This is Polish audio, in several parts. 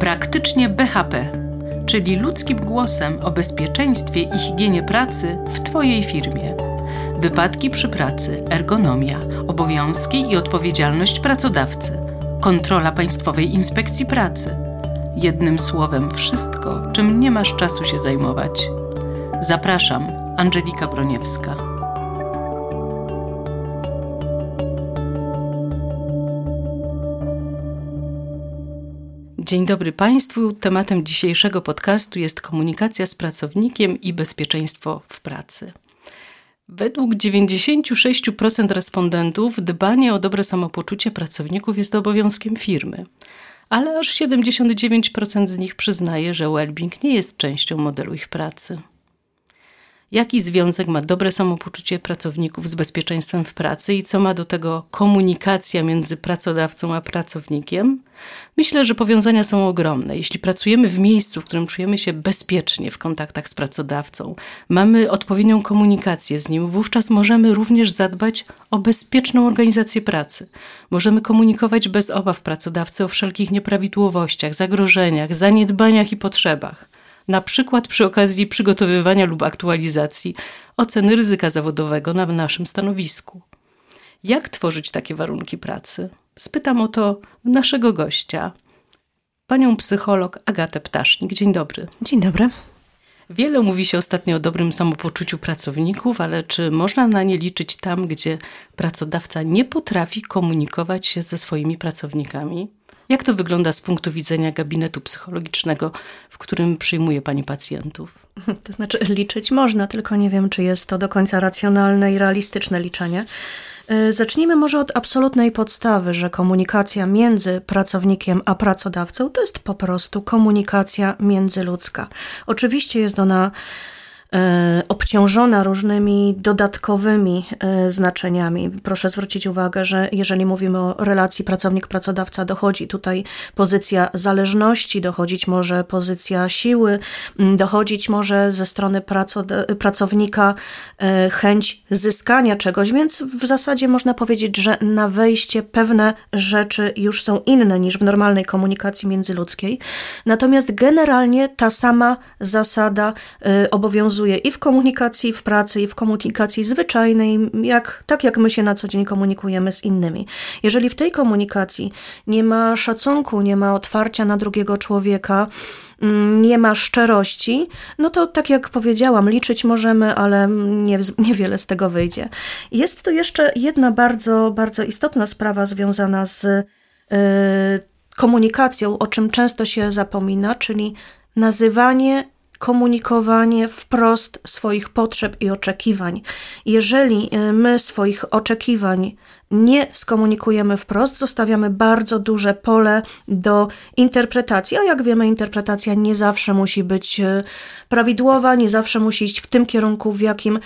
Praktycznie BHP, czyli ludzkim głosem o bezpieczeństwie i higienie pracy w Twojej firmie. Wypadki przy pracy, ergonomia, obowiązki i odpowiedzialność pracodawcy, kontrola Państwowej Inspekcji Pracy. Jednym słowem, wszystko, czym nie masz czasu się zajmować. Zapraszam, Angelika Broniewska. Dzień dobry Państwu. Tematem dzisiejszego podcastu jest komunikacja z pracownikiem i bezpieczeństwo w pracy. Według 96% respondentów dbanie o dobre samopoczucie pracowników jest obowiązkiem firmy, ale aż 79% z nich przyznaje, że well-being nie jest częścią modelu ich pracy. Jaki związek ma dobre samopoczucie pracowników z bezpieczeństwem w pracy i co ma do tego komunikacja między pracodawcą a pracownikiem? Myślę, że powiązania są ogromne. Jeśli pracujemy w miejscu, w którym czujemy się bezpiecznie w kontaktach z pracodawcą, mamy odpowiednią komunikację z nim, wówczas możemy również zadbać o bezpieczną organizację pracy. Możemy komunikować bez obaw pracodawcy o wszelkich nieprawidłowościach, zagrożeniach, zaniedbaniach i potrzebach na przykład przy okazji przygotowywania lub aktualizacji oceny ryzyka zawodowego na naszym stanowisku. Jak tworzyć takie warunki pracy? Spytam o to naszego gościa, panią psycholog Agatę Ptasznik. Dzień dobry. Dzień dobry. Wiele mówi się ostatnio o dobrym samopoczuciu pracowników, ale czy można na nie liczyć tam, gdzie pracodawca nie potrafi komunikować się ze swoimi pracownikami? Jak to wygląda z punktu widzenia gabinetu psychologicznego, w którym przyjmuje Pani pacjentów? To znaczy, liczyć można, tylko nie wiem, czy jest to do końca racjonalne i realistyczne liczenie. Y, zacznijmy może od absolutnej podstawy, że komunikacja między pracownikiem a pracodawcą to jest po prostu komunikacja międzyludzka. Oczywiście jest ona obciążona różnymi dodatkowymi e, znaczeniami. Proszę zwrócić uwagę, że jeżeli mówimy o relacji pracownik-pracodawca, dochodzi tutaj pozycja zależności, dochodzić może pozycja siły, dochodzić może ze strony pracownika e, chęć zyskania czegoś, więc w zasadzie można powiedzieć, że na wejście pewne rzeczy już są inne niż w normalnej komunikacji międzyludzkiej. Natomiast generalnie ta sama zasada obowiązuje obowiązuje i w komunikacji w pracy, i w komunikacji zwyczajnej, jak, tak jak my się na co dzień komunikujemy z innymi. Jeżeli w tej komunikacji nie ma szacunku, nie ma otwarcia na drugiego człowieka, mm, nie ma szczerości, no to tak jak powiedziałam, liczyć możemy, ale nie, niewiele z tego wyjdzie. Jest tu jeszcze jedna bardzo, bardzo istotna sprawa związana z yy, komunikacją, o czym często się zapomina, czyli nazywanie komunikowanie wprost swoich potrzeb i oczekiwań. Jeżeli y, my swoich oczekiwań nie skomunikujemy wprost, zostawiamy bardzo duże pole do interpretacji. A jak wiemy, interpretacja nie zawsze musi być y, prawidłowa, nie zawsze musi iść w tym kierunku, w jakim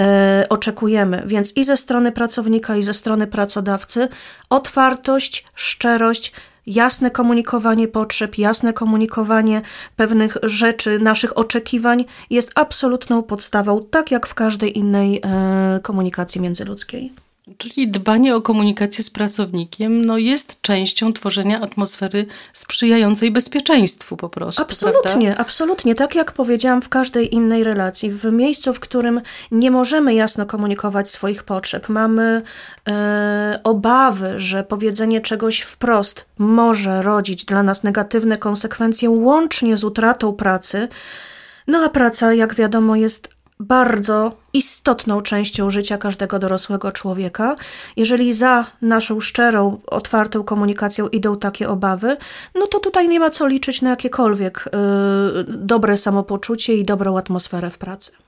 e, oczekujemy. Więc i ze strony pracownika, i ze strony pracodawcy otwartość, szczerość jasne komunikowanie potrzeb, jasne komunikowanie pewnych rzeczy, naszych oczekiwań jest absolutną podstawą, tak jak w każdej innej e, komunikacji międzyludzkiej. Czyli dbanie o komunikację z pracownikiem no jest częścią tworzenia atmosfery sprzyjającej bezpieczeństwu po prostu. Absolutnie, prawda? absolutnie. Tak jak powiedziałam w każdej innej relacji, w miejscu, w którym nie możemy jasno komunikować swoich potrzeb, mamy e, obawy, że powiedzenie czegoś wprost może rodzić dla nas negatywne konsekwencje, łącznie z utratą pracy. No a praca, jak wiadomo, jest bardzo istotną częścią życia każdego dorosłego człowieka. Jeżeli za naszą szczerą, otwartą komunikacją idą takie obawy, no to tutaj nie ma co liczyć na jakiekolwiek yy, dobre samopoczucie i dobrą atmosferę w pracy.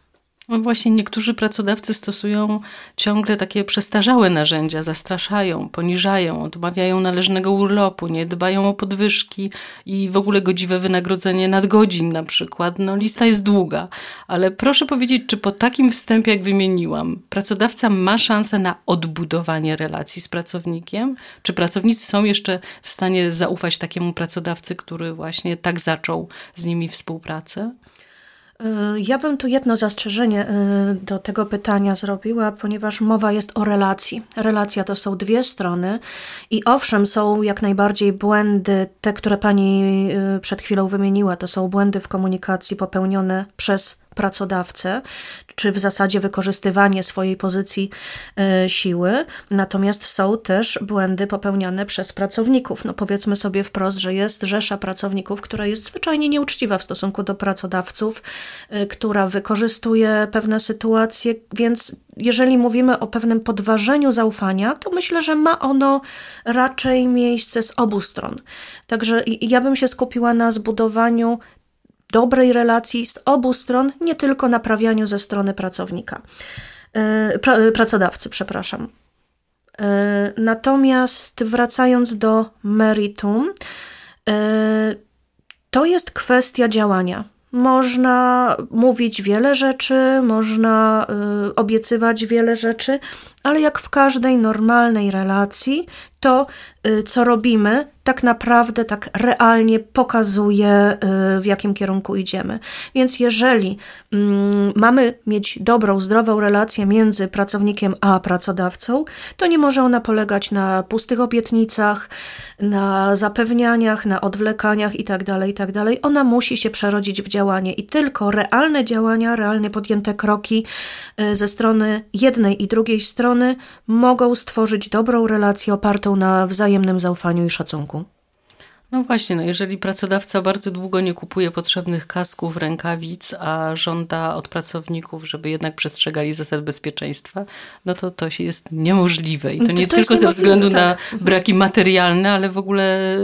No właśnie niektórzy pracodawcy stosują ciągle takie przestarzałe narzędzia, zastraszają, poniżają, odmawiają należnego urlopu, nie dbają o podwyżki i w ogóle godziwe wynagrodzenie nadgodzin na przykład. No lista jest długa, ale proszę powiedzieć, czy po takim wstępie, jak wymieniłam, pracodawca ma szansę na odbudowanie relacji z pracownikiem? Czy pracownicy są jeszcze w stanie zaufać takiemu pracodawcy, który właśnie tak zaczął z nimi współpracę? Y, ja bym tu jedno zastrzeżenie y, do tego pytania zrobiła, ponieważ mowa jest o relacji. Relacja to są dwie strony i owszem, są jak najbardziej błędy, te, które pani y, przed chwilą wymieniła, to są błędy w komunikacji popełnione przez pracodawcę, czy w zasadzie wykorzystywanie swojej pozycji e, siły. Natomiast są też błędy popełniane przez pracowników. No powiedzmy sobie wprost, że jest rzesza pracowników, która jest zwyczajnie nieuczciwa w stosunku do pracodawców, e, która wykorzystuje pewne sytuacje, więc jeżeli mówimy o pewnym podważeniu zaufania, to myślę, że ma ono raczej miejsce z obu stron. Także ja bym się skupiła na zbudowaniu dobrej relacji z obu stron, nie tylko naprawianiu ze strony pracownika, e, pra, e, pracodawcy, przepraszam. E, natomiast wracając do meritum, to jest kwestia działania. Można mówić wiele rzeczy, można obiecywać wiele rzeczy, ale jak w każdej normalnej relacji, to co robimy, tak naprawdę, tak realnie pokazuje, y, w jakim kierunku idziemy. Więc jeżeli mm, mamy mieć dobrą, zdrową relację między pracownikiem a pracodawcą, to nie może ona polegać na pustych obietnicach, na zapewnianiach, na odwlekaniach itd., tak itd. Tak ona musi się przerodzić w działanie i tylko realne działania, realnie podjęte kroki y, ze strony jednej i drugiej strony mogą stworzyć dobrą relację opartą na wzajemnym zaufaniu i szacunku. No właśnie, no jeżeli pracodawca bardzo długo nie kupuje potrzebnych kasków, rękawic, a żąda od pracowników, żeby jednak przestrzegali zasad bezpieczeństwa, no to to jest niemożliwe. I to, to nie to tylko ze względu tak. na braki materialne, ale w ogóle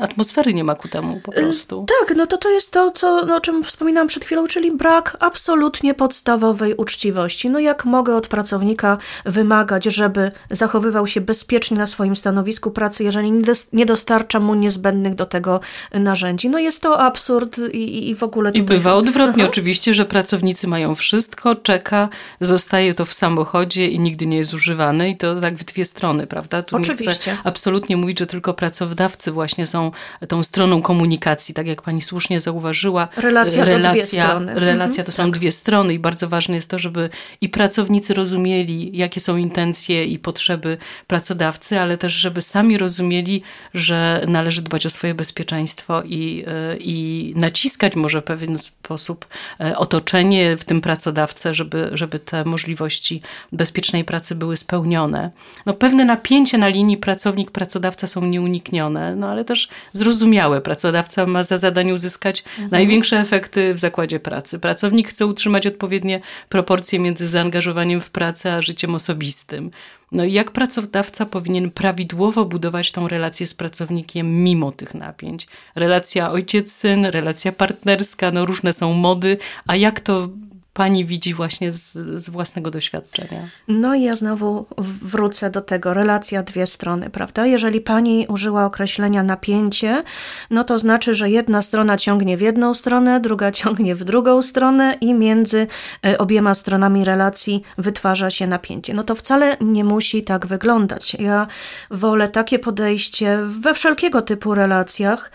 atmosfery nie ma ku temu po y, prostu. Tak, no to to jest to, co, no, o czym wspominałam przed chwilą, czyli brak absolutnie podstawowej uczciwości. No jak mogę od pracownika wymagać, żeby zachowywał się bezpiecznie na swoim stanowisku pracy, jeżeli nie dostarcza mu niezbędnych niezbędnych do tego narzędzi. No jest to absurd i, i w ogóle... I bywa odwrotnie Aha. oczywiście, że pracownicy mają wszystko, czeka, zostaje to w samochodzie i nigdy nie jest używane i to tak w dwie strony, prawda? Tu oczywiście. nie chcę absolutnie mówić, że tylko pracodawcy właśnie są tą stroną komunikacji, tak jak pani słusznie zauważyła. Relacja, relacja, to, dwie relacja to są tak. dwie strony i bardzo ważne jest to, żeby i pracownicy rozumieli, jakie są intencje i potrzeby pracodawcy, ale też, żeby sami rozumieli, że należy dbać o swoje bezpieczeństwo i, e, i naciskać może w pewien sposób e, otoczenie, w tym pracodawcę, żeby, żeby te możliwości bezpiecznej pracy były spełnione. No, pewne napięcie na linii pracownik-pracodawca są nieuniknione, no ale też zrozumiałe. Pracodawca ma za zadanie uzyskać mhm. największe efekty w zakładzie pracy. Pracownik chce utrzymać odpowiednie proporcje między zaangażowaniem w pracę a życiem osobistym. No i jak pracodawca powinien prawidłowo budować tą relację z pracownikiem mimo tych napięć? Relacja ojciec-syn, relacja partnerska, no różne są mody, a jak to pani widzi właśnie z, z, własnego doświadczenia? No i ja znowu wrócę do tego, relacja dwie strony, prawda? Jeżeli pani użyła określenia napięcie, no to znaczy, że jedna strona ciągnie w jedną stronę, druga ciągnie w drugą stronę i między e, obiema stronami relacji wytwarza się napięcie. No to wcale nie musi tak wyglądać. Ja wolę takie podejście we wszelkiego typu relacjach,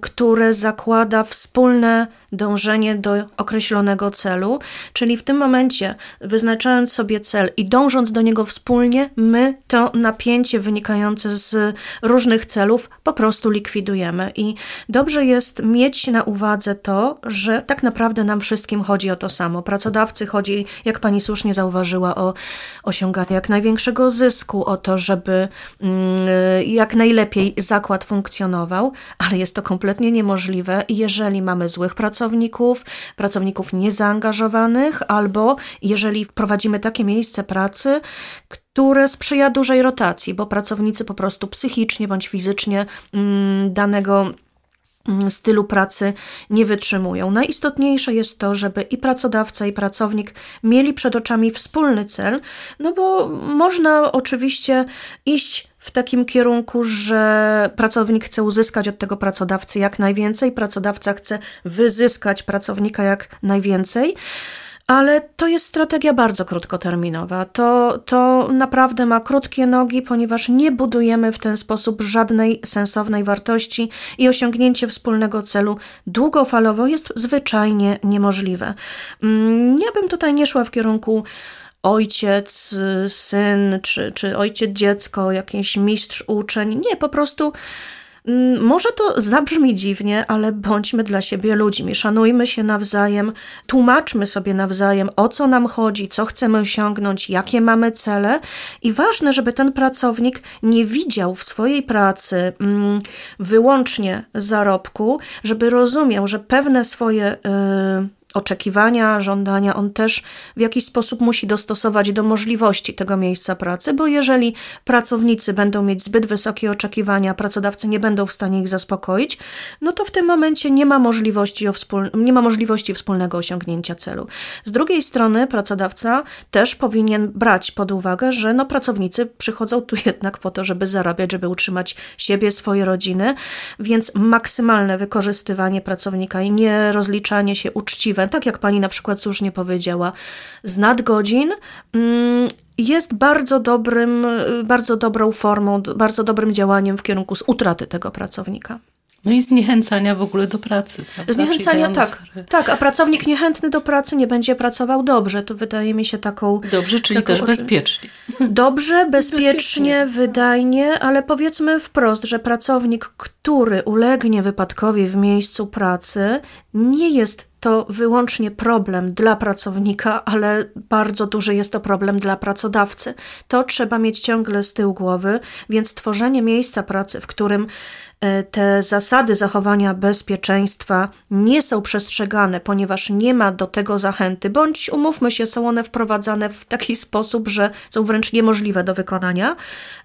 które zakłada wspólne dążenie do określonego celu, czyli w tym momencie, wyznaczając sobie cel i dążąc do niego wspólnie, my to napięcie wynikające z różnych celów po prostu likwidujemy. I dobrze jest mieć na uwadze to, że tak naprawdę nam wszystkim chodzi o to samo. Pracodawcy chodzi, jak pani słusznie zauważyła, o osiąganie jak największego zysku, o to, żeby mm, jak najlepiej zakład funkcjonował, ale jest to kompletnie niemożliwe, jeżeli mamy złych pracowników, pracowników, niezaangażowanych, albo jeżeli wprowadzimy takie miejsce pracy, które sprzyja dużej rotacji, bo pracownicy po prostu psychicznie bądź fizycznie mm, danego mm, stylu pracy nie wytrzymują. Najistotniejsze jest to, żeby i pracodawca, i pracownik mieli przed oczami wspólny cel, no bo można oczywiście iść w takim kierunku, że pracownik chce uzyskać od tego pracodawcy jak najwięcej, pracodawca chce wyzyskać pracownika jak najwięcej ale to jest strategia bardzo krótkoterminowa. To, to naprawdę ma krótkie nogi, ponieważ nie budujemy w ten sposób żadnej sensownej wartości i osiągnięcie wspólnego celu długofalowo jest zwyczajnie niemożliwe. Mm, ja bym tutaj nie szła w kierunku ojciec, syn, czy, czy ojciec, dziecko, jakiś mistrz uczeń. Nie, po prostu Mm, może to zabrzmi dziwnie, ale bądźmy dla siebie ludźmi, szanujmy się nawzajem, tłumaczmy sobie nawzajem, o co nam chodzi, co chcemy osiągnąć, jakie mamy cele. I ważne, żeby ten pracownik nie widział w swojej pracy mm, wyłącznie zarobku, żeby rozumiał, że pewne swoje. Yy, oczekiwania, żądania, on też w jakiś sposób musi dostosować do możliwości tego miejsca pracy, bo jeżeli pracownicy będą mieć zbyt wysokie oczekiwania, pracodawcy nie będą w stanie ich zaspokoić, no to w tym momencie nie ma możliwości, nie ma możliwości wspólnego osiągnięcia celu. Z drugiej strony pracodawca też powinien brać pod uwagę, że no pracownicy przychodzą tu jednak po to, żeby zarabiać, żeby utrzymać siebie, swoje rodziny, więc maksymalne wykorzystywanie pracownika i nie rozliczanie się uczciwe tak jak pani na przykład słusznie powiedziała, z nadgodzin mm, jest bardzo dobrym, bardzo dobrą formą, bardzo dobrym działaniem w kierunku utraty tego pracownika. No i zniechęcania w ogóle do pracy. Prawda? Zniechęcania, tak. Tak, a pracownik niechętny do pracy nie będzie pracował dobrze. To wydaje mi się taką. Dobrze, czyli taką też bezpiecznie. Dobrze, bezpiecznie, bezpiecznie, wydajnie, ale powiedzmy wprost, że pracownik, który ulegnie wypadkowi w miejscu pracy, nie jest to wyłącznie problem dla pracownika, ale bardzo duży jest to problem dla pracodawcy. To trzeba mieć ciągle z tyłu głowy, więc tworzenie miejsca pracy, w którym e, te zasady zachowania bezpieczeństwa nie są przestrzegane, ponieważ nie ma do tego zachęty, bądź umówmy się, są one wprowadzane w taki sposób, że są wręcz niemożliwe do wykonania,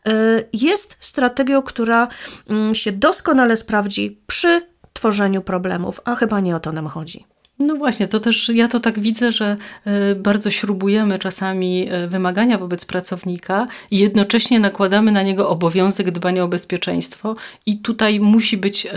e, jest strategią, która mm, się doskonale sprawdzi przy tworzeniu problemów, a chyba nie o to nam chodzi. No właśnie, to też ja to tak widzę, że e, bardzo śrubujemy czasami e, wymagania wobec pracownika i jednocześnie nakładamy na niego obowiązek dbania o bezpieczeństwo i tutaj musi być e,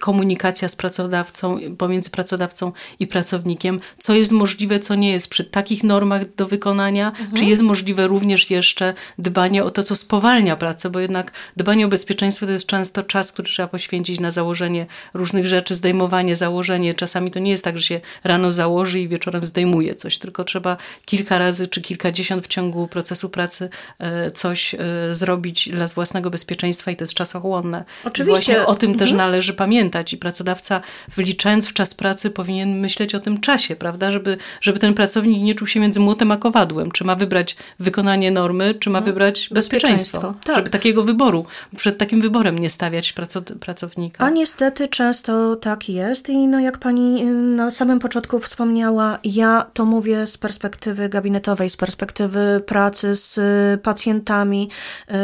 komunikacja z pracodawcą, pomiędzy pracodawcą i pracownikiem, co jest możliwe, co nie jest przy takich normach do wykonania, mhm. czy jest możliwe również jeszcze dbanie o to, co spowalnia pracę, bo jednak dbanie o bezpieczeństwo to jest często czas, który trzeba poświęcić na założenie różnych rzeczy, zdejmowanie, założenie. Czasami to nie jest tak, że się rano założy i wieczorem zdejmuje coś, tylko trzeba kilka razy czy kilkadziesiąt w ciągu procesu pracy e, coś e, zrobić dla własnego bezpieczeństwa i to jest czasochłonne. Oczywiście. Właśnie o tym mhm. też należy pamiętać i pracodawca wliczając w czas pracy powinien myśleć o tym czasie, prawda, żeby, żeby ten pracownik nie czuł się między młotem a kowadłem, czy ma wybrać wykonanie normy, czy ma mhm. wybrać bezpieczeństwo. bezpieczeństwo tak. Żeby takiego wyboru, przed takim wyborem nie stawiać pracownika. A niestety często tak jest i no jak pani na samym samym początku wspomniała, ja to mówię z perspektywy gabinetowej, z perspektywy pracy z y, pacjentami,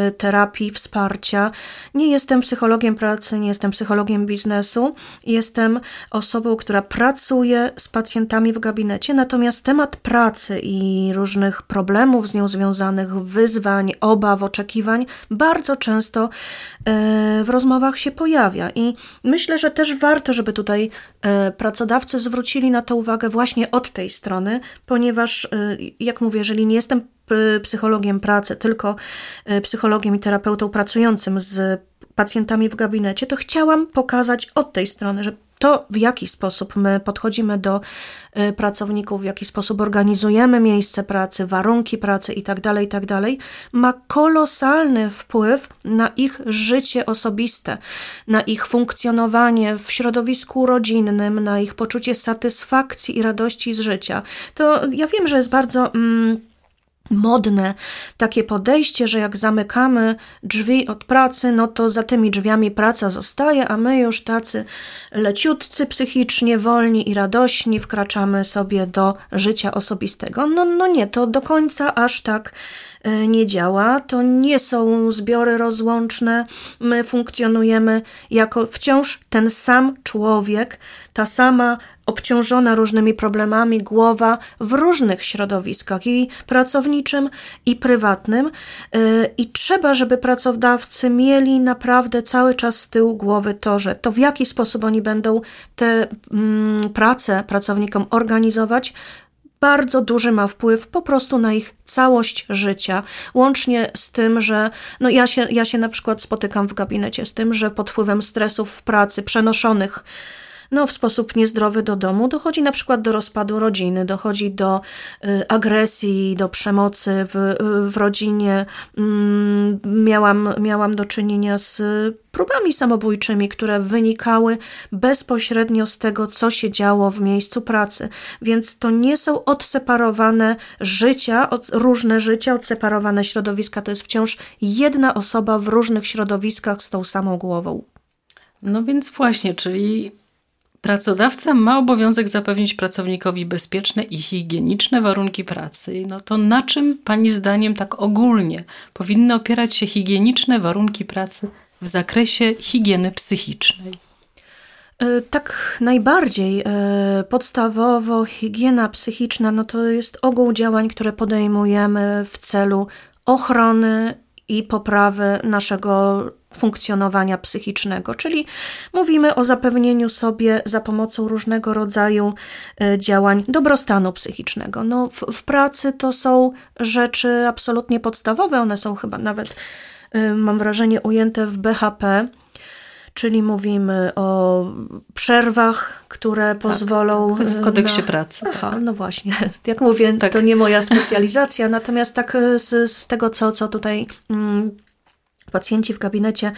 y, terapii, wsparcia. Nie jestem psychologiem pracy, nie jestem psychologiem biznesu. Jestem osobą, która pracuje z pacjentami w gabinecie, natomiast temat pracy i różnych problemów z nią związanych, wyzwań, obaw, oczekiwań bardzo często y, w rozmowach się pojawia. I myślę, że też warto, żeby tutaj pracodawcy zwrócili zwrócili na to uwagę właśnie od tej strony, ponieważ, y, jak mówię, jeżeli nie jestem psychologiem pracy, tylko y, psychologiem i terapeutą pracującym z pacjentami w gabinecie, to chciałam pokazać od tej strony, że to, w jaki sposób my podchodzimy do y, pracowników, w jaki sposób organizujemy miejsce pracy, warunki pracy itd., tak itd., tak ma kolosalny wpływ na ich życie osobiste, na ich funkcjonowanie w środowisku rodzinnym, na ich poczucie satysfakcji i radości z życia. To ja wiem, że jest bardzo. Mm, modne takie podejście, że jak zamykamy drzwi od pracy, no to za tymi drzwiami praca zostaje, a my już tacy leciutcy psychicznie, wolni i radośni wkraczamy sobie do życia osobistego. No, no nie, to do końca aż tak E, nie działa. To nie są zbiory rozłączne. My funkcjonujemy jako wciąż ten sam człowiek, ta sama obciążona różnymi problemami głowa w różnych środowiskach i pracowniczym, i prywatnym. E, I trzeba, żeby pracodawcy mieli naprawdę cały czas z tyłu głowy to, że to w jaki sposób oni będą te mm, prace pracownikom organizować, bardzo duży ma wpływ po prostu na ich całość życia, łącznie z tym, że no ja, się, ja się na przykład spotykam w gabinecie z tym, że pod wpływem stresów w pracy przenoszonych no, w sposób niezdrowy do domu, dochodzi na przykład do rozpadu rodziny, dochodzi do y, agresji, do przemocy w, w rodzinie. Mm, miałam, miałam do czynienia z próbami samobójczymi, które wynikały bezpośrednio z tego, co się działo w miejscu pracy. Więc to nie są odseparowane życia, od, różne życia, odseparowane środowiska. To jest wciąż jedna osoba w różnych środowiskach z tą samą głową. No więc właśnie, czyli Pracodawca ma obowiązek zapewnić pracownikowi bezpieczne i higieniczne warunki pracy. No to na czym Pani zdaniem tak ogólnie powinny opierać się higieniczne warunki pracy w zakresie higieny psychicznej? E, tak, najbardziej e, podstawowo higiena psychiczna no to jest ogół działań, które podejmujemy w celu ochrony i poprawy naszego funkcjonowania psychicznego, czyli mówimy o zapewnieniu sobie za pomocą różnego rodzaju e, działań dobrostanu psychicznego. No, w, w pracy to są rzeczy absolutnie podstawowe, one są chyba nawet, e, mam wrażenie, ujęte w BHP czyli mówimy o przerwach, które tak, pozwolą. Tak, w kodeksie na... pracy. Aha, tak. no właśnie. Jak mówię, tak. to nie moja specjalizacja, natomiast tak z, z tego, co, co tutaj. Pacjenci w gabinecie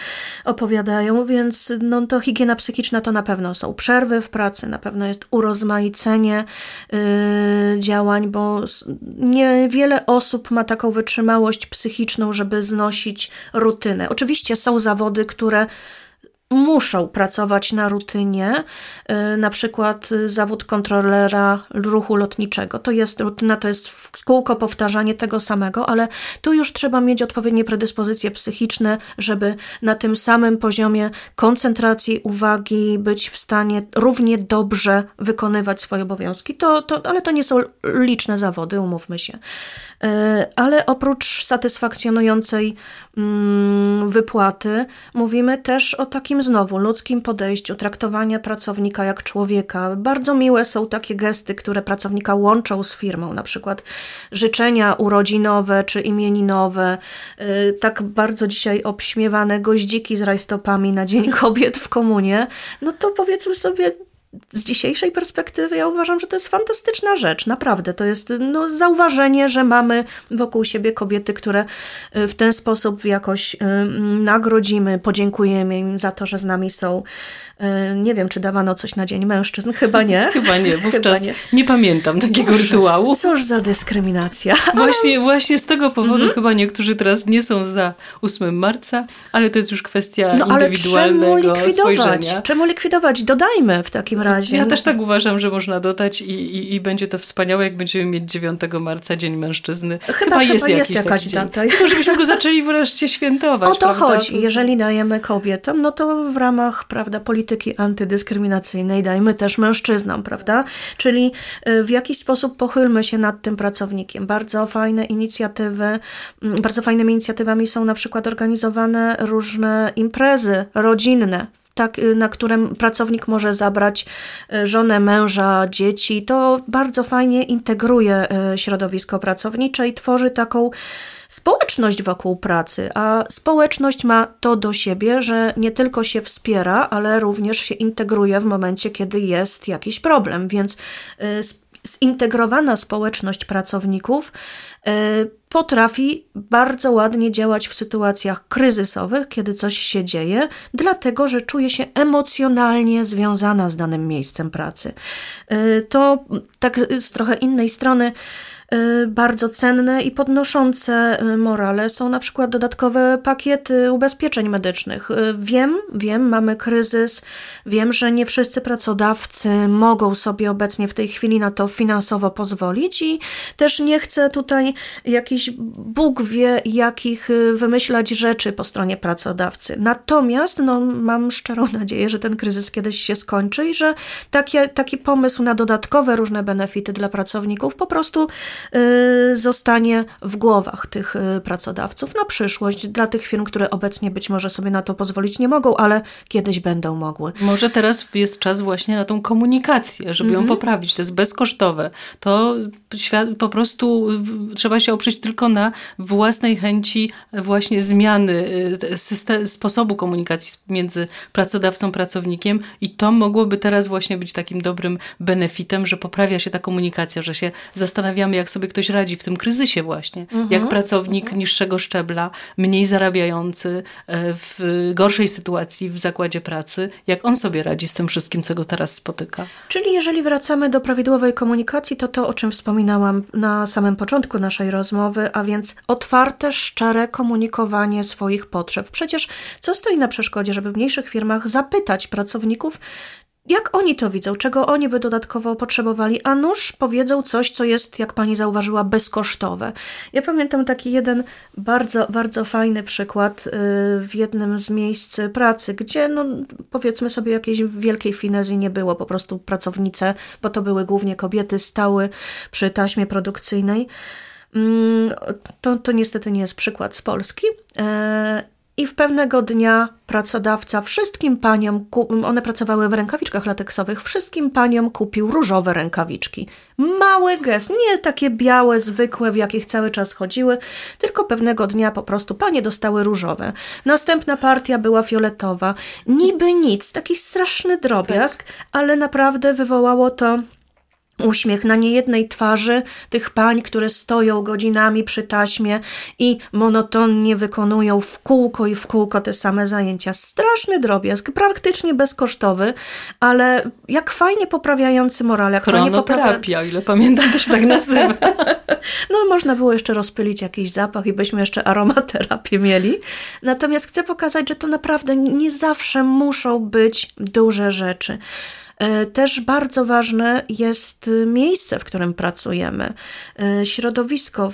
opowiadają, więc no, to higiena psychiczna to na pewno są przerwy w pracy, na pewno jest urozmaicenie yy, działań, bo niewiele osób ma taką wytrzymałość psychiczną, żeby znosić rutynę. Oczywiście są zawody, które muszą pracować na rutynie, y, na przykład y, zawód kontrolera ruchu lotniczego. To jest rutyna, to jest kółko powtarzanie tego samego, ale tu już trzeba mieć odpowiednie predyspozycje psychiczne, żeby na tym samym poziomie koncentracji, uwagi być w stanie równie dobrze wykonywać swoje obowiązki. To, to, ale to nie są liczne zawody, umówmy się. Y, ale oprócz satysfakcjonującej mm, wypłaty, mówimy też o takim znowu ludzkim podejściu, traktowania pracownika jak człowieka. Bardzo miłe są takie gesty, które pracownika łączą z firmą, na przykład życzenia urodzinowe czy imieninowe, y, tak bardzo dzisiaj obśmiewane goździki z rajstopami na Dzień Kobiet w komunie, no to powiedzmy sobie, z dzisiejszej perspektywy ja uważam, że to jest fantastyczna rzecz, naprawdę. To jest no, zauważenie, że mamy wokół siebie kobiety, które y, w ten sposób jakoś y, nagrodzimy, podziękujemy im za to, że z nami są. Y, nie wiem, czy dawano coś na Dzień Mężczyzn, chyba nie. Chyba nie, wówczas chyba nie. nie pamiętam takiego Boże, rytuału. Cóż za dyskryminacja. Właśnie, właśnie z tego powodu mhm. chyba niektórzy teraz nie są za 8 marca, ale to jest już kwestia no, indywidualnego ale czemu likwidować? spojrzenia. Czemu likwidować? Dodajmy w takim takim razie. Ja też tak uważam, że można dodać i, i, i będzie to wspaniałe, jak będziemy mieć 9 marca, Dzień Mężczyzny. Chyba, chyba jest, chyba jest jakaś data. Tylko żebyśmy go zaczęli wreszcie świętować. O to prawda? chodzi. Jeżeli dajemy kobietom, no to w ramach prawda, polityki antydyskryminacyjnej dajmy też mężczyznom, prawda? Czyli y, w jakiś sposób pochylmy się nad tym pracownikiem. Bardzo fajne inicjatywy, mm, bardzo fajnymi inicjatywami są na przykład organizowane różne imprezy rodzinne tak, y, na którym pracownik może zabrać y, żonę, męża, dzieci. To bardzo fajnie integruje środowisko pracownicze i tworzy taką społeczność wokół pracy, a społeczność ma to do siebie, że nie tylko się wspiera, ale również się integruje w momencie, kiedy jest jakiś problem, więc zintegrowana społeczność pracowników potrafi bardzo ładnie działać w sytuacjach kryzysowych, kiedy coś się dzieje, dlatego że czuje się emocjonalnie związana z danym miejscem pracy. Y, to tak z trochę innej strony Y, bardzo cenne i podnoszące y, morale są na przykład dodatkowe pakiety ubezpieczeń medycznych. Y, wiem, wiem, mamy kryzys, wiem, że nie wszyscy pracodawcy mogą sobie obecnie w tej chwili na to finansowo pozwolić i też nie chcę tutaj jakichś Bóg wie jakich y, wymyślać rzeczy po stronie pracodawcy. Natomiast no, mam szczerą nadzieję, że ten kryzys kiedyś się skończy i że taki, taki pomysł na dodatkowe różne benefity dla pracowników po prostu y, zostanie w głowach tych y, pracodawców na przyszłość, dla tych firm, które obecnie być może sobie na to pozwolić nie mogą, ale kiedyś będą mogły. Może teraz jest czas właśnie na tą komunikację, żeby ją mhm. poprawić. To jest bezkosztowe. To po prostu trzeba się oprzeć tylko na własnej chęci właśnie zmiany y, system, sposobu komunikacji między pracodawcą, pracownikiem i to mogłoby teraz właśnie być takim dobrym benefitem, że poprawia się ta komunikacja, że się zastanawiamy, jak sobie ktoś radzi w tym kryzysie właśnie. Mhm. Jak pracownik mhm. niższego szczebla, mniej zarabiający, e, w gorszej sytuacji w zakładzie pracy, jak on sobie radzi z tym wszystkim, co go teraz spotyka. Czyli jeżeli wracamy do prawidłowej komunikacji, to to, o czym wspominałam na samym początku naszej rozmowy, a więc otwarte, szczere komunikowanie swoich potrzeb. Przecież co stoi na przeszkodzie, żeby w mniejszych firmach zapytać pracowników, jak oni to widzą, czego oni by dodatkowo potrzebowali, a nuż powiedzą coś, co jest, jak pani zauważyła, bezkosztowe. Ja pamiętam taki jeden bardzo, bardzo fajny przykład y, w jednym z miejsc pracy, gdzie, no, powiedzmy sobie, jakiejś wielkiej finezji nie było. Po prostu pracownice, bo to były głównie kobiety, stały przy taśmie produkcyjnej. Mm, to, to niestety nie jest przykład z Polski. I w pewnego dnia pracodawca wszystkim paniom, one pracowały w rękawiczkach lateksowych, wszystkim paniom kupił różowe rękawiczki. Mały gest, nie takie białe, zwykłe, w jakich cały czas chodziły, tylko pewnego dnia po prostu panie dostały różowe. Następna partia była fioletowa. Niby nic, taki straszny drobiazg, tak. ale naprawdę wywołało to uśmiech na niejednej twarzy tych pań, które stoją godzinami przy taśmie i monotonnie wykonują w kółko i w kółko te same zajęcia. Straszny drobiazg, praktycznie bezkosztowy, ale jak fajnie poprawiający morale. Jak Chronoterapia, poprawia... ile pamiętam, też tak nazywa. no można było jeszcze rozpylić jakiś zapach i byśmy jeszcze aromaterapię mieli. Natomiast chcę pokazać, że to naprawdę nie zawsze muszą być duże rzeczy. E, też bardzo ważne jest miejsce, w którym pracujemy, e, środowisko,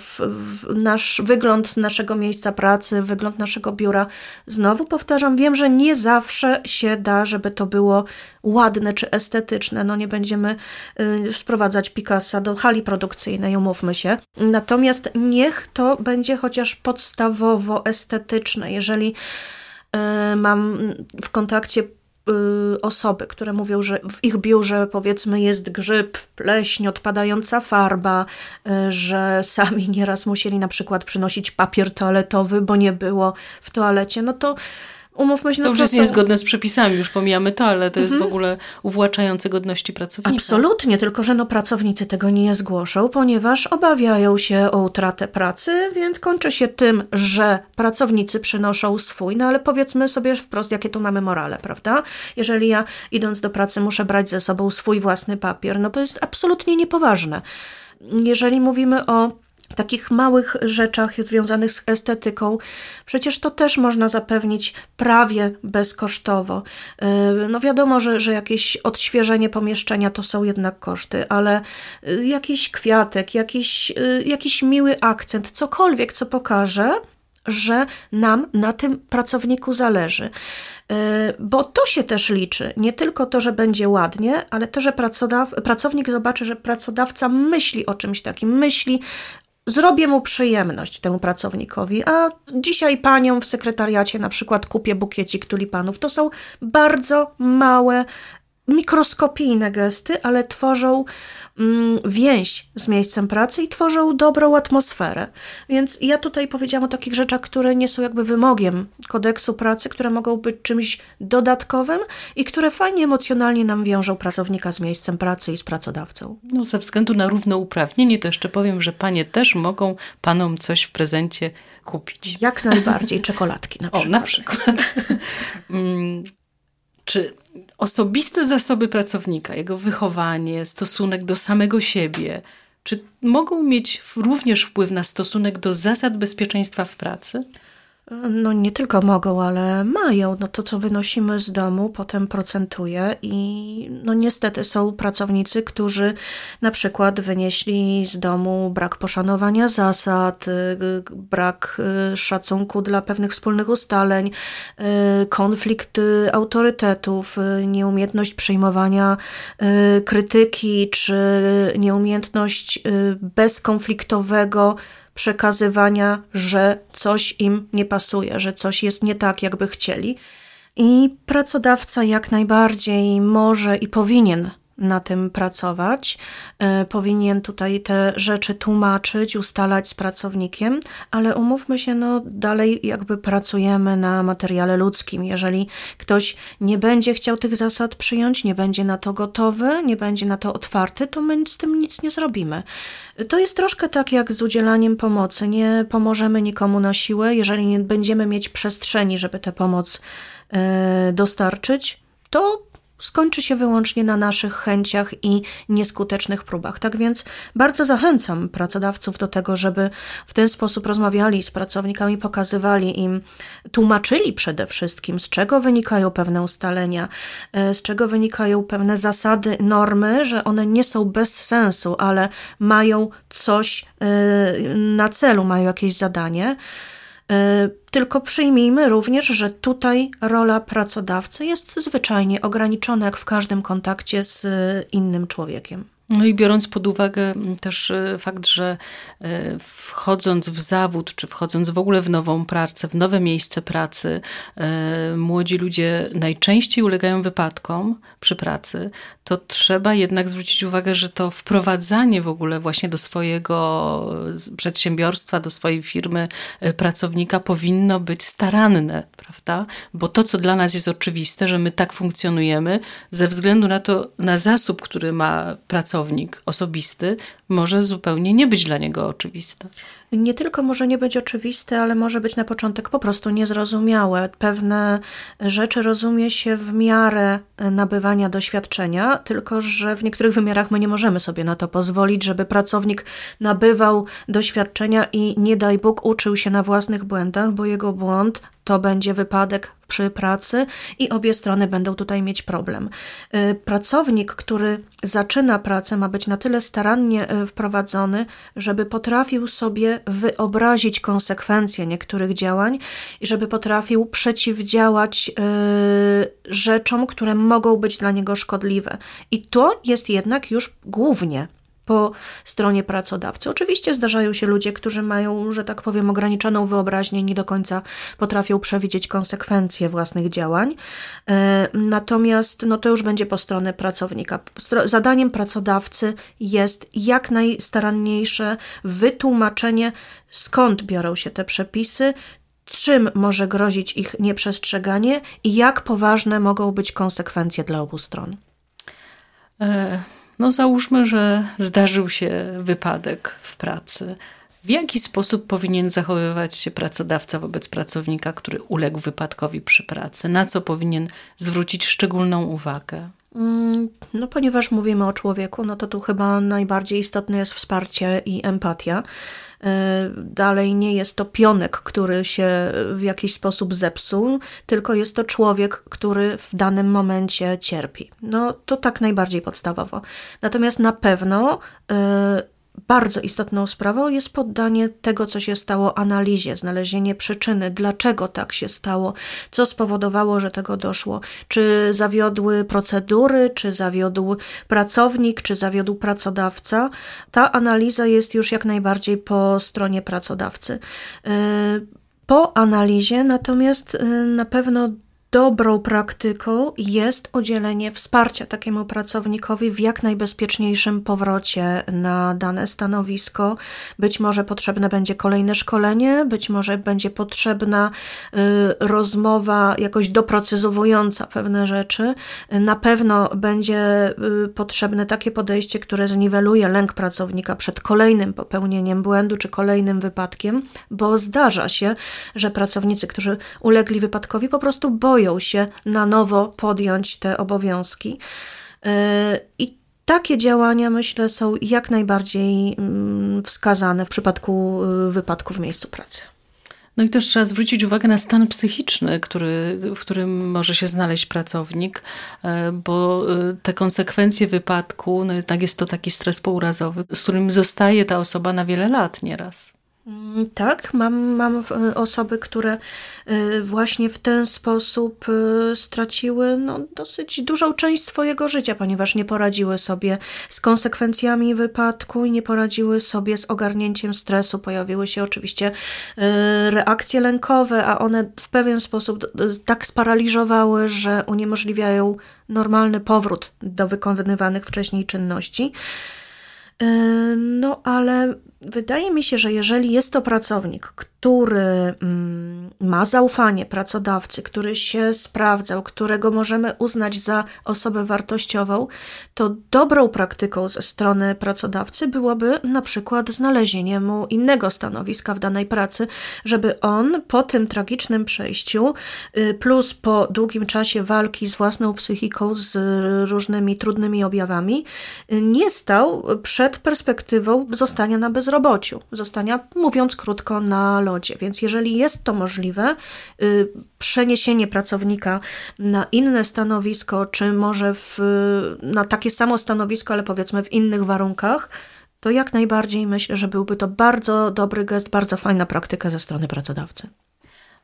nasz wygląd naszego miejsca pracy, wygląd naszego biura. Znowu powtarzam, wiem, że nie zawsze się da, żeby to było ładne czy estetyczne. No nie będziemy e, sprowadzać Picassa do hali produkcyjnej, umówmy się. Natomiast niech to będzie chociaż podstawowo estetyczne. Jeżeli mam w kontakcie Y, osoby, które mówią, że w ich biurze powiedzmy jest grzyb, pleśń, odpadająca farba, y, że sami nieraz musieli na przykład przynosić papier toaletowy, bo nie było w toalecie, no to Umówmy się, no to już jest są... niezgodne z przepisami, już pomijamy to, ale to mhm. jest w ogóle uwłaczające godności pracownika. Absolutnie, tylko że no pracownicy tego nie zgłoszą, ponieważ obawiają się o utratę pracy, więc kończy się tym, że pracownicy przynoszą swój, no ale powiedzmy sobie wprost, jakie tu mamy morale, prawda? Jeżeli ja idąc do pracy muszę brać ze sobą swój własny papier, no to jest absolutnie niepoważne. Jeżeli mówimy o takich małych rzeczach związanych z estetyką, przecież to też można zapewnić prawie bezkosztowo. Y, no wiadomo, że, że jakieś odświeżenie pomieszczenia to są jednak koszty, ale y, jakiś kwiatek, jakiś, y, jakiś miły akcent, cokolwiek, co pokaże, że nam na tym pracowniku zależy. Bo to się też liczy. Nie tylko to, że będzie ładnie, ale to, że pracownik zobaczy, że pracodawca myśli o czymś takim, myśli zrobię mu przyjemność temu pracownikowi, a dzisiaj panią w sekretariacie na przykład kupię bukiecik tulipanów. To są bardzo małe, mikroskopijne gesty, ale tworzą Mm, więź z miejscem pracy i tworzą dobrą atmosferę. Więc ja tutaj powiedziałam o takich rzeczach, które nie są jakby wymogiem kodeksu pracy, które mogą być czymś dodatkowym i które fajnie emocjonalnie nam wiążą pracownika z miejscem pracy i z pracodawcą. No ze względu na równouprawnienie to jeszcze powiem, że panie też mogą panom coś w prezencie kupić. Jak najbardziej, czekoladki na przykład. O, na przykład. Czy osobiste zasoby pracownika, jego wychowanie, stosunek do samego siebie, czy mogą mieć również wpływ na stosunek do zasad bezpieczeństwa w pracy? No nie tylko mogą, ale mają. No to, co wynosimy z domu, potem procentuje i no niestety są pracownicy, którzy na przykład wynieśli z domu brak poszanowania zasad, y, brak y, szacunku dla pewnych wspólnych ustaleń, y, konflikt autorytetów, nieumiejętność przyjmowania krytyki, czy nieumiejętność bezkonfliktowego przekazywania, że coś im nie pasuje, że coś jest nie tak, jakby chcieli. I pracodawca jak najbardziej może i powinien na tym pracować. E, powinien tutaj te rzeczy tłumaczyć, ustalać z pracownikiem, ale umówmy się, no dalej jakby pracujemy na materiale ludzkim. Jeżeli ktoś nie będzie chciał tych zasad przyjąć, nie będzie na to gotowy, nie będzie na to otwarty, to my z tym nic nie zrobimy. To jest troszkę tak jak z udzielaniem pomocy. Nie pomożemy nikomu na siłę, jeżeli nie będziemy mieć przestrzeni, żeby tę pomoc e, dostarczyć, to skończy się wyłącznie na naszych chęciach i nieskutecznych próbach. Tak więc bardzo zachęcam pracodawców do tego, żeby w ten sposób rozmawiali z pracownikami, pokazywali im, tłumaczyli przede wszystkim, z czego wynikają pewne ustalenia, e, z czego wynikają pewne zasady, normy, że one nie są bez sensu, ale mają coś e, na celu, mają jakieś zadanie. E, tylko przyjmijmy również, że tutaj rola pracodawcy jest zwyczajnie ograniczona, jak w każdym kontakcie z innym człowiekiem. No i biorąc pod uwagę też e, fakt, że e, wchodząc w zawód, czy wchodząc w ogóle w nową pracę, w nowe miejsce pracy, młodzi ludzie najczęściej ulegają wypadkom przy pracy, to trzeba jednak zwrócić uwagę, że to wprowadzanie w ogóle właśnie do swojego przedsiębiorstwa, do swojej firmy e, pracownika powinno być staranne, prawda? Bo to, co dla nas jest oczywiste, że my tak funkcjonujemy, ze względu na to, na zasób, który ma pracownik osobisty, może zupełnie nie być dla niego oczywiste. Nie tylko może nie być oczywiste, ale może być na początek po prostu niezrozumiałe. Pewne rzeczy rozumie się w miarę nabywania doświadczenia, tylko że w niektórych wymiarach my nie możemy sobie na to pozwolić, żeby pracownik nabywał doświadczenia i nie daj Bóg uczył się na własnych błędach, bo jego błąd to będzie wypadek przy pracy i obie strony będą tutaj mieć problem. Y, pracownik, który zaczyna pracę, ma być na tyle starannie y, wprowadzony, żeby potrafił sobie wyobrazić konsekwencje niektórych działań i żeby potrafił przeciwdziałać y, rzeczom, które mogą być dla niego szkodliwe. I to jest jednak już głównie po stronie pracodawcy. Oczywiście zdarzają się ludzie, którzy mają, że tak powiem, ograniczoną wyobraźnię, nie do końca potrafią przewidzieć konsekwencje własnych działań. E, natomiast no to już będzie po stronie pracownika. Zadaniem pracodawcy jest jak najstaranniejsze wytłumaczenie, skąd biorą się te przepisy, czym może grozić ich nieprzestrzeganie i jak poważne mogą być konsekwencje dla obu stron. E no załóżmy, że zdarzył się wypadek w pracy. W jaki sposób powinien zachowywać się pracodawca wobec pracownika, który uległ wypadkowi przy pracy? Na co powinien zwrócić szczególną uwagę? Mm, no, ponieważ mówimy o człowieku, no to tu chyba najbardziej istotne jest wsparcie i empatia. E, dalej nie jest to pionek, który się w jakiś sposób zepsuł, tylko jest to człowiek, który w danym momencie cierpi. No to tak najbardziej podstawowo. Natomiast na pewno e, bardzo istotną sprawą jest poddanie tego, co się stało, analizie, znalezienie przyczyny, dlaczego tak się stało, co spowodowało, że tego doszło, czy zawiodły procedury, czy zawiodł pracownik, czy zawiodł pracodawca. Ta analiza jest już jak najbardziej po stronie pracodawcy. Y, po analizie natomiast y, na pewno dobrą praktyką jest udzielenie wsparcia takiemu pracownikowi w jak najbezpieczniejszym powrocie na dane stanowisko. Być może potrzebne będzie kolejne szkolenie, być może będzie potrzebna y, rozmowa jakoś doprecyzowująca pewne rzeczy. Na pewno będzie y, potrzebne takie podejście, które zniweluje lęk pracownika przed kolejnym popełnieniem błędu czy kolejnym wypadkiem, bo zdarza się, że pracownicy, którzy ulegli wypadkowi, po prostu boją boją się na nowo podjąć te obowiązki. E, I takie działania, myślę, są jak najbardziej mm, wskazane w przypadku y, wypadku w miejscu pracy. No i też trzeba zwrócić uwagę na stan psychiczny, który, w którym może się znaleźć pracownik, e, bo e, te konsekwencje wypadku, no tak jest to taki stres pourazowy, z którym zostaje ta osoba na wiele lat nieraz. Mm, tak, mam, mam e, osoby, które e, właśnie w ten sposób e, straciły no, dosyć dużą część swojego życia, ponieważ nie poradziły sobie z konsekwencjami wypadku i nie poradziły sobie z ogarnięciem stresu. Pojawiły się oczywiście reakcje lękowe, a one w pewien sposób tak sparaliżowały, że uniemożliwiają normalny powrót do wykonywanych wcześniej czynności. No, ale wydaje mi się, że jeżeli jest to pracownik, który mm, ma zaufanie pracodawcy, który się sprawdzał, którego możemy uznać za osobę wartościową, to dobrą praktyką ze strony pracodawcy byłoby na przykład znalezienie mu innego stanowiska w danej pracy, żeby on po tym tragicznym przejściu, y, plus po długim czasie walki z własną psychiką, z różnymi trudnymi objawami, y, nie stał przed perspektywą zostania na bezrobociu, zostania, mówiąc krótko, na lodzie. Więc jeżeli jest to możliwe, y, przeniesienie pracownika na inne stanowisko, czy może w, na takie samo stanowisko, ale powiedzmy w innych warunkach, to jak najbardziej myślę, że byłby to bardzo dobry gest, bardzo fajna praktyka ze strony pracodawcy.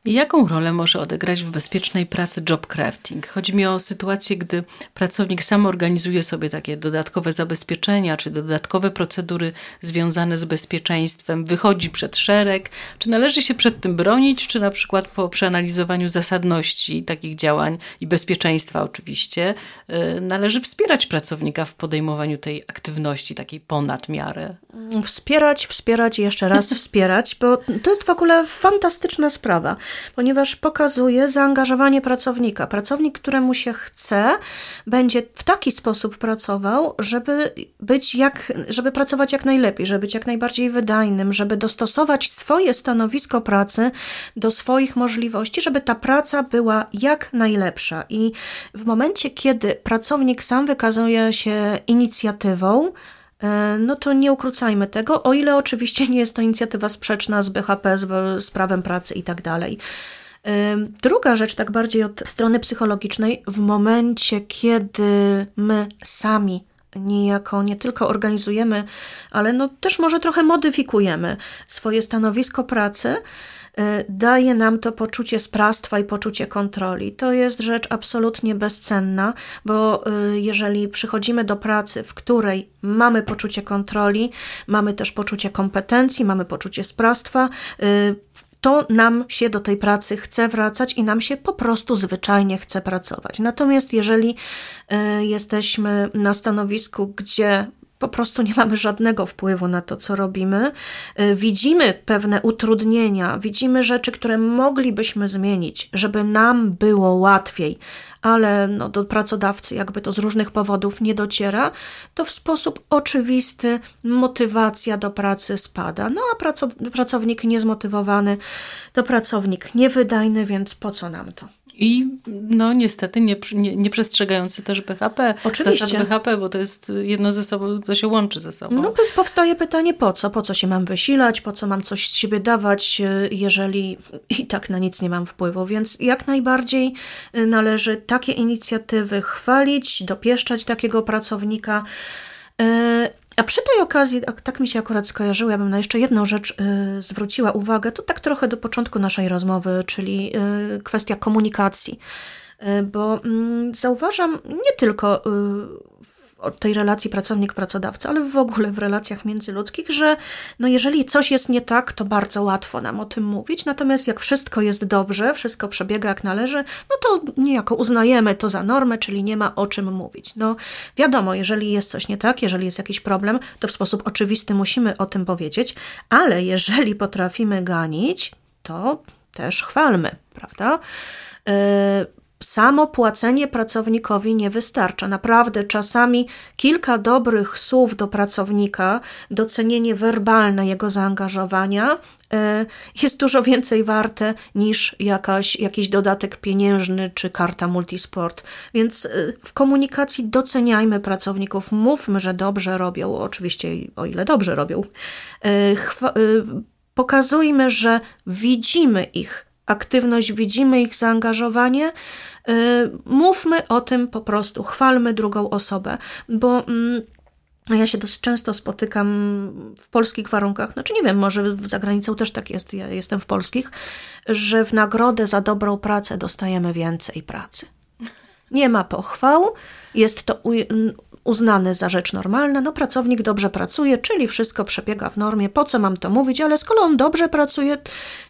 Jaką rolę może odegrać w bezpiecznej pracy job crafting? Chodzi mi o sytuację, gdy pracownik sam organizuje sobie takie dodatkowe zabezpieczenia czy dodatkowe procedury związane z bezpieczeństwem, wychodzi przed szereg. Czy należy się przed tym bronić, czy na przykład po przeanalizowaniu zasadności takich działań i bezpieczeństwa oczywiście, y, należy wspierać pracownika w podejmowaniu tej aktywności takiej ponad miarę? Wspierać, wspierać i jeszcze raz wspierać, bo to jest w ogóle fantastyczna sprawa ponieważ pokazuje zaangażowanie pracownika. Pracownik, któremu się chce, będzie w taki sposób pracował, żeby być jak, żeby pracować jak najlepiej, żeby być jak najbardziej wydajnym, żeby dostosować swoje stanowisko pracy do swoich możliwości, żeby ta praca była jak najlepsza. I w momencie, kiedy pracownik sam wykazuje się inicjatywą, no to nie ukrócajmy tego, o ile oczywiście nie jest to inicjatywa sprzeczna z BHP, z, z prawem pracy i tak dalej. E, druga rzecz, tak bardziej od strony psychologicznej, w momencie, kiedy my sami niejako nie tylko organizujemy, ale no też może trochę modyfikujemy swoje stanowisko pracy, E, daje nam to poczucie sprawstwa i poczucie kontroli. To jest rzecz absolutnie bezcenna, bo e, jeżeli przychodzimy do pracy, w której mamy poczucie kontroli, mamy też poczucie kompetencji, mamy poczucie sprawstwa, e, to nam się do tej pracy chce wracać i nam się po prostu zwyczajnie chce pracować. Natomiast jeżeli jesteśmy na stanowisku, gdzie po prostu nie mamy żadnego wpływu na to, co robimy. Y, widzimy pewne utrudnienia, widzimy rzeczy, które moglibyśmy zmienić, żeby nam było łatwiej, ale no, do pracodawcy jakby to z różnych powodów nie dociera, to w sposób oczywisty motywacja do pracy spada. No a pracownik niezmotywowany to pracownik niewydajny, więc po co nam to? I no niestety nie, nie, nie przestrzegający też BHP. Oczywiście. Zasad BHP, bo to jest jedno ze sobą, co się łączy ze sobą. No powstaje pytanie po co? Po co się mam wysilać? Po co mam coś z siebie dawać, e, jeżeli i tak na nic nie mam wpływu? Więc jak najbardziej e, należy takie inicjatywy chwalić, dopieszczać takiego pracownika. A przy tej okazji, tak mi się akurat skojarzyło, ja bym na jeszcze jedną rzecz y, zwróciła uwagę, to tak trochę do początku naszej rozmowy, czyli y, kwestia komunikacji. Y, bo y, zauważam nie tylko y, tej relacji pracownik-pracodawca, ale w ogóle w relacjach międzyludzkich, że no jeżeli coś jest nie tak, to bardzo łatwo nam o tym mówić, natomiast jak wszystko jest dobrze, wszystko przebiega jak należy, no to niejako uznajemy to za normę, czyli nie ma o czym mówić. No wiadomo, jeżeli jest coś nie tak, jeżeli jest jakiś problem, to w sposób oczywisty musimy o tym powiedzieć, ale jeżeli potrafimy ganić, to też chwalmy, prawda? Yy, samo płacenie pracownikowi nie wystarcza. Naprawdę czasami kilka dobrych słów do pracownika, docenienie werbalne jego zaangażowania e, jest dużo więcej warte niż jakaś, jakiś dodatek pieniężny czy karta multisport. Więc e, w komunikacji doceniajmy pracowników, mówmy, że dobrze robią, oczywiście o ile dobrze robią. E, Pokazujmy, że widzimy ich aktywność, widzimy ich zaangażowanie. Y, mówmy o tym po prostu, chwalmy drugą osobę, bo. Mm, ja się dosyć często spotykam w polskich warunkach, znaczy nie wiem, może za granicą też tak jest, ja jestem w polskich, że w nagrodę za dobrą pracę dostajemy więcej pracy. Nie ma pochwał, jest to uznany za rzecz normalna, no pracownik dobrze pracuje, czyli wszystko przebiega w normie, po co mam to mówić, ale skoro on dobrze pracuje,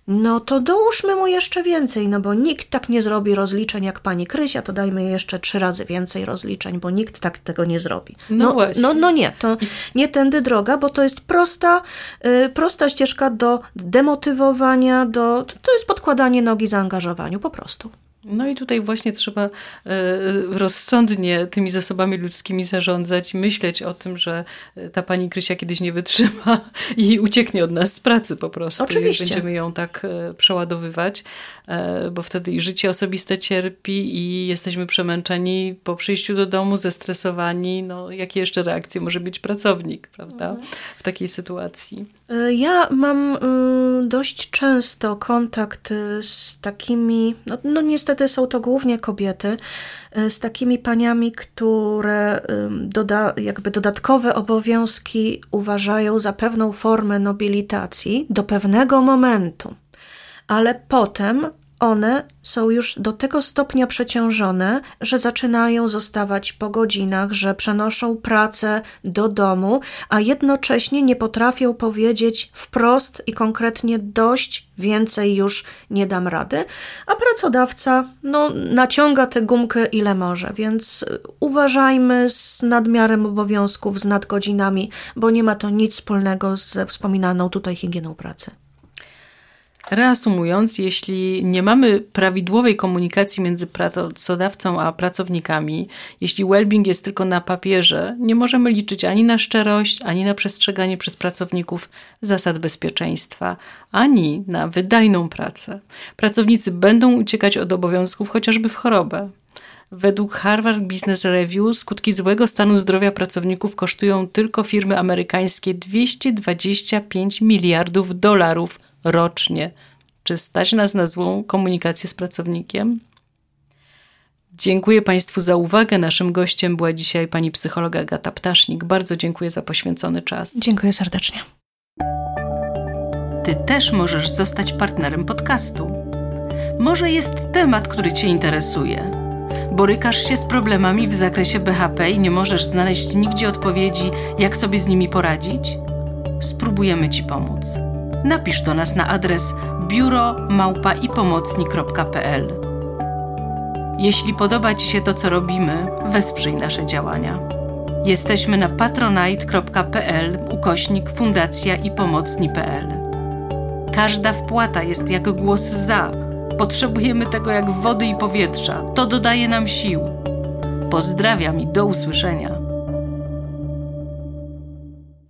no to dołóżmy mu jeszcze więcej, no bo nikt tak nie zrobi rozliczeń jak pani Krysia, to dajmy jeszcze trzy razy więcej rozliczeń, bo nikt tak tego nie zrobi. No, no właśnie. No, no nie, to nie tędy droga, bo to jest prosta, yy, prosta ścieżka do demotywowania, do, to jest podkładanie nogi zaangażowaniu, po prostu. No i tutaj właśnie trzeba e, rozsądnie tymi zasobami ludzkimi zarządzać i myśleć o tym, że e, ta pani Krysia kiedyś nie wytrzyma i ucieknie od nas z pracy po prostu. Oczywiście. Będziemy ją tak e, przeładowywać, bo wtedy i życie osobiste cierpi i jesteśmy przemęczeni po przyjściu do domu, zestresowani. No, jakie jeszcze reakcje może mieć pracownik, prawda, mhm. w takiej sytuacji? Ja mam dość często kontakt z takimi, no, no niestety są to głównie kobiety, y, z takimi paniami, które doda, jakby dodatkowe obowiązki uważają za pewną formę nobilitacji do pewnego momentu. Ale potem one są już do tego stopnia przeciążone, że zaczynają zostawać po godzinach, że przenoszą pracę do domu, a jednocześnie nie potrafią powiedzieć wprost i konkretnie dość, więcej już nie dam rady, a pracodawca no, naciąga tę gumkę ile może, więc uważajmy z nadmiarem obowiązków, z nadgodzinami, bo nie ma to nic wspólnego ze wspominaną tutaj higieną pracy. Reasumując, jeśli nie mamy prawidłowej komunikacji między pracodawcą a pracownikami, jeśli well-being jest tylko na papierze, nie możemy liczyć ani na szczerość, ani na przestrzeganie przez pracowników zasad bezpieczeństwa, ani na wydajną pracę. Pracownicy będą uciekać od obowiązków chociażby w chorobę. Według Harvard Business Review skutki złego stanu zdrowia pracowników kosztują tylko firmy amerykańskie 225 miliardów dolarów rocznie. Czy stać nas na złą komunikację z pracownikiem? Dziękuję Państwu za uwagę. Naszym gościem była dzisiaj pani psychologa Agata Ptasznik. Bardzo dziękuję za poświęcony czas. Dziękuję serdecznie. Ty też możesz zostać partnerem podcastu. Może jest temat, który Cię interesuje. Borykasz się z problemami w zakresie BHP i nie możesz znaleźć nigdzie odpowiedzi, jak sobie z nimi poradzić? Spróbujemy Ci pomóc napisz do nas na adres biuromałpaipomocni.pl. Jeśli podoba Ci się to, co robimy, wesprzyj nasze działania. Jesteśmy na patronite.pl ukośnik fundacja i pomocni.pl. Każda wpłata jest jak głos za. Potrzebujemy tego jak wody i powietrza. To dodaje nam sił. Pozdrawiam i do usłyszenia.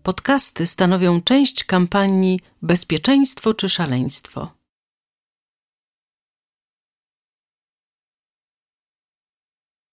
Podcasty stanowią część kampanii Bezpieczeństwo czy szaleństwo.